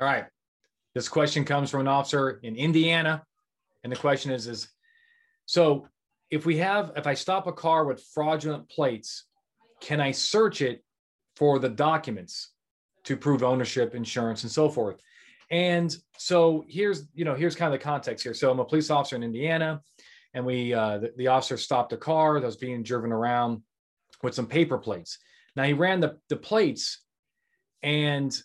All right. This question comes from an officer in Indiana. And the question is, is so if we have, if I stop a car with fraudulent plates, can I search it for the documents to prove ownership, insurance, and so forth? And so here's, you know, here's kind of the context here. So I'm a police officer in Indiana, and we, uh, the, the officer stopped a car that was being driven around with some paper plates. Now he ran the, the plates and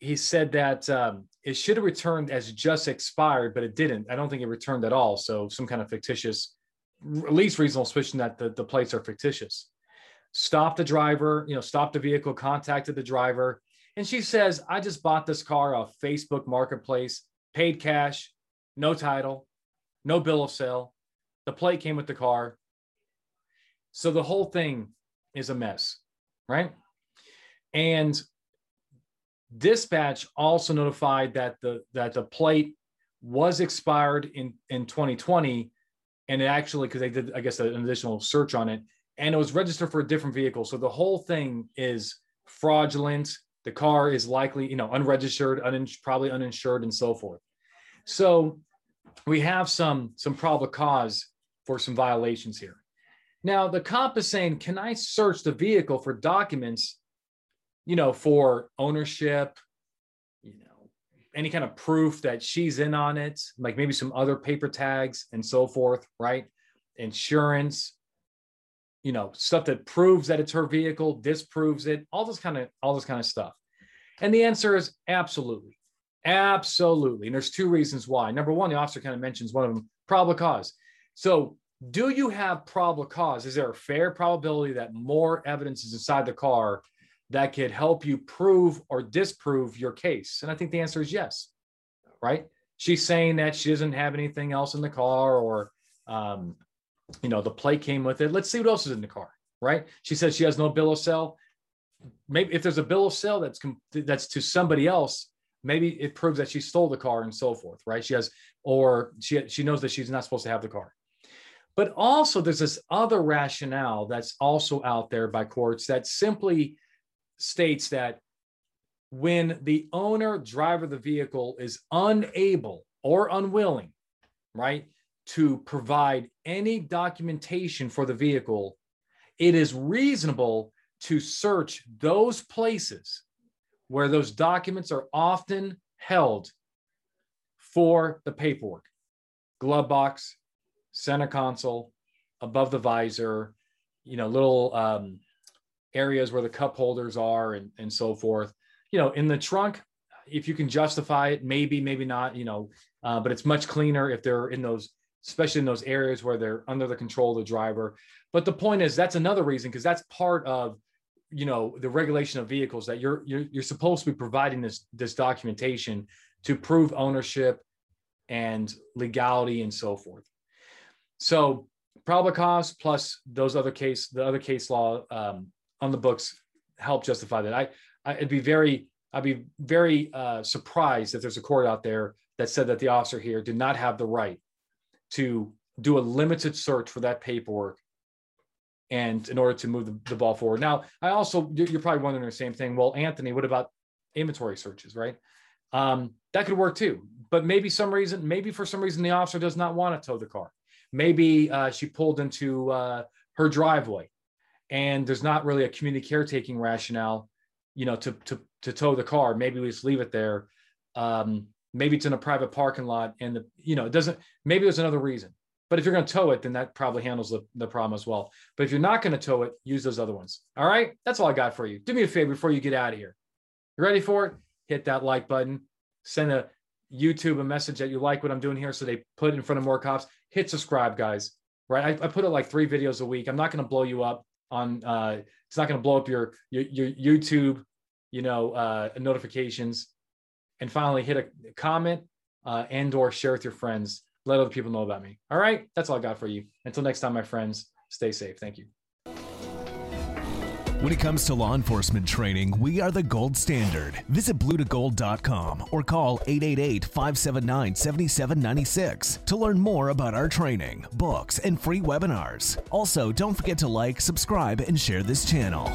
he said that um, it should have returned as just expired, but it didn't. I don't think it returned at all. So some kind of fictitious, at least reasonable suspicion that the, the plates are fictitious. Stop the driver, you know, stop the vehicle, contacted the driver. And she says, I just bought this car off Facebook Marketplace, paid cash, no title, no bill of sale. The plate came with the car. So the whole thing is a mess, right? And dispatch also notified that the that the plate was expired in in 2020 and it actually because they did i guess an additional search on it and it was registered for a different vehicle. So the whole thing is fraudulent. The car is likely you know unregistered probably uninsured and so forth. So we have some some probable cause for some violations here. Now the cop is saying can i search the vehicle for documents you know, for ownership, you know, any kind of proof that she's in on it, like maybe some other paper tags and so forth, right? Insurance, you know, stuff that proves that it's her vehicle, disproves it, all this kind of all this kind of stuff. And the answer is absolutely. Absolutely. And there's two reasons why. Number one, the officer kind of mentions one of them, probable cause. So do you have probable cause? Is there a fair probability that more evidence is inside the car that could help you prove or disprove your case? And I think the answer is yes, right? She's saying that she doesn't have anything else in the car or, um, you know, the plate came with it. Let's see what else is in the car, right? She says she has no bill of sale. Maybe if there's a bill of sale that's that's to somebody else, maybe it proves that she stole the car and so forth, right? She has, or she she knows that she's not supposed to have the car. But also, there's this other rationale that's also out there by courts that simply states that when the owner driver of the vehicle is unable or unwilling right to provide any documentation for the vehicle it is reasonable to search those places where those documents are often held for the paperwork. Glove box center console above the visor you know little um, areas where the cup holders are and, and so forth. You know, in the trunk, if you can justify it, maybe, maybe not, you know, uh, but it's much cleaner if they're in those, especially in those areas where they're under the control of the driver. But the point is, that's another reason because that's part of, you know, the regulation of vehicles that you're, you're you're supposed to be providing this this documentation to prove ownership and legality and so forth. So probable cause plus those other case the other case law um, on the books help justify that. I, I would be very I'd be very uh, surprised if there's a court out there that said that the officer here did not have the right to do a limited search for that paperwork and in order to move the, the ball forward. Now, I also you're probably wondering the same thing. Well, Anthony, what about inventory searches, right? Um, that could work too. But maybe some reason, maybe for some reason, the officer does not want to tow the car. Maybe uh, she pulled into uh, her driveway and there's not really a community caretaking rationale, you know, to to to tow the car. Maybe we just leave it there. Um, maybe it's in a private parking lot, and the you know it doesn't. Maybe there's another reason. But if you're going to tow it, then that probably handles the, the problem as well. But if you're not going to tow it, use those other ones. All right, that's all I got for you. Do me a favor before you get out of here. You ready for it? Hit that like button. Send a YouTube a message that you like what I'm doing here, so they put it in front of more cops. Hit subscribe, guys. Right? I, I put it like three videos a week. I'm not going to blow you up on uh, it's not going to blow up your, your, your YouTube, you know, uh, notifications. And finally, hit a comment uh, and or share with your friends. Let other people know about me. All right, that's all I got for you. Until next time, my friends, stay safe. Thank you. When it comes to law enforcement training, we are the gold standard. Visit bluetogold.com or call 888 579 7796 to learn more about our training, books, and free webinars. Also, don't forget to like, subscribe, and share this channel.